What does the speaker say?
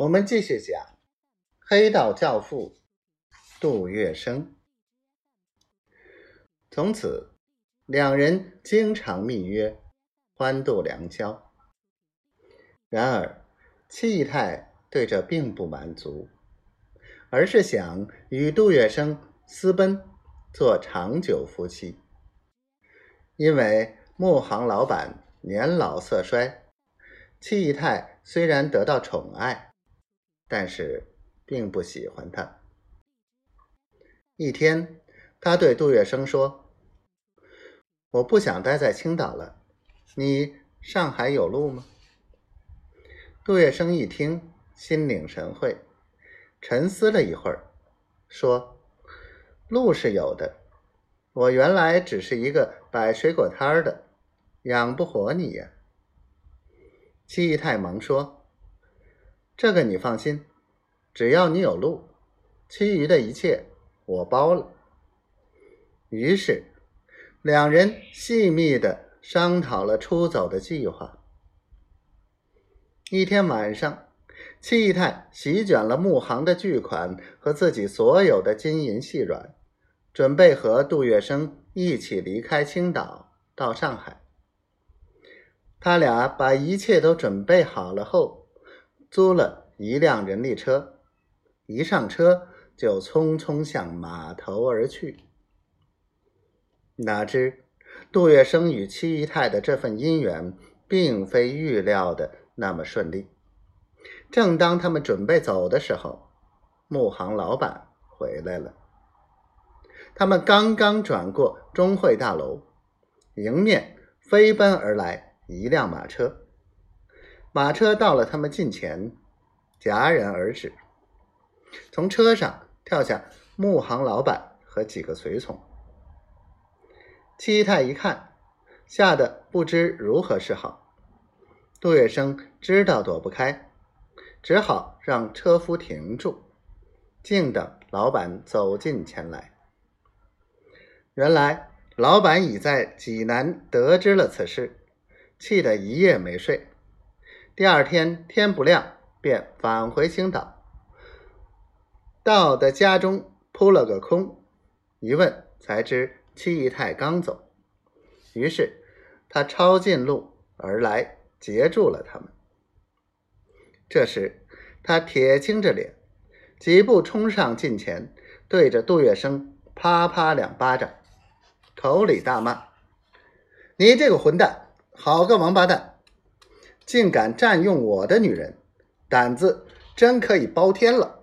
我们继续讲黑道教父杜月笙。从此，两人经常密约，欢度良宵。然而，戚太对这并不满足，而是想与杜月笙私奔，做长久夫妻。因为木行老板年老色衰，戚太虽然得到宠爱。但是，并不喜欢他。一天，他对杜月笙说：“我不想待在青岛了，你上海有路吗？”杜月笙一听，心领神会，沉思了一会儿，说：“路是有的，我原来只是一个摆水果摊的，养不活你呀。”戚义泰忙说。这个你放心，只要你有路，其余的一切我包了。于是，两人细密的商讨了出走的计划。一天晚上，戚太席卷了木行的巨款和自己所有的金银细软，准备和杜月笙一起离开青岛到上海。他俩把一切都准备好了后。租了一辆人力车，一上车就匆匆向码头而去。哪知杜月笙与七姨太的这份姻缘，并非预料的那么顺利。正当他们准备走的时候，木行老板回来了。他们刚刚转过中汇大楼，迎面飞奔而来一辆马车。马车到了他们近前，戛然而止。从车上跳下木行老板和几个随从。七太一看，吓得不知如何是好。杜月笙知道躲不开，只好让车夫停住，静等老板走近前来。原来老板已在济南得知了此事，气得一夜没睡。第二天天不亮，便返回青岛。到的家中扑了个空，一问才知七姨太刚走。于是他抄近路而来，截住了他们。这时他铁青着脸，几步冲上近前，对着杜月笙啪啪两巴掌，口里大骂：“你这个混蛋，好个王八蛋！”竟敢占用我的女人，胆子真可以包天了！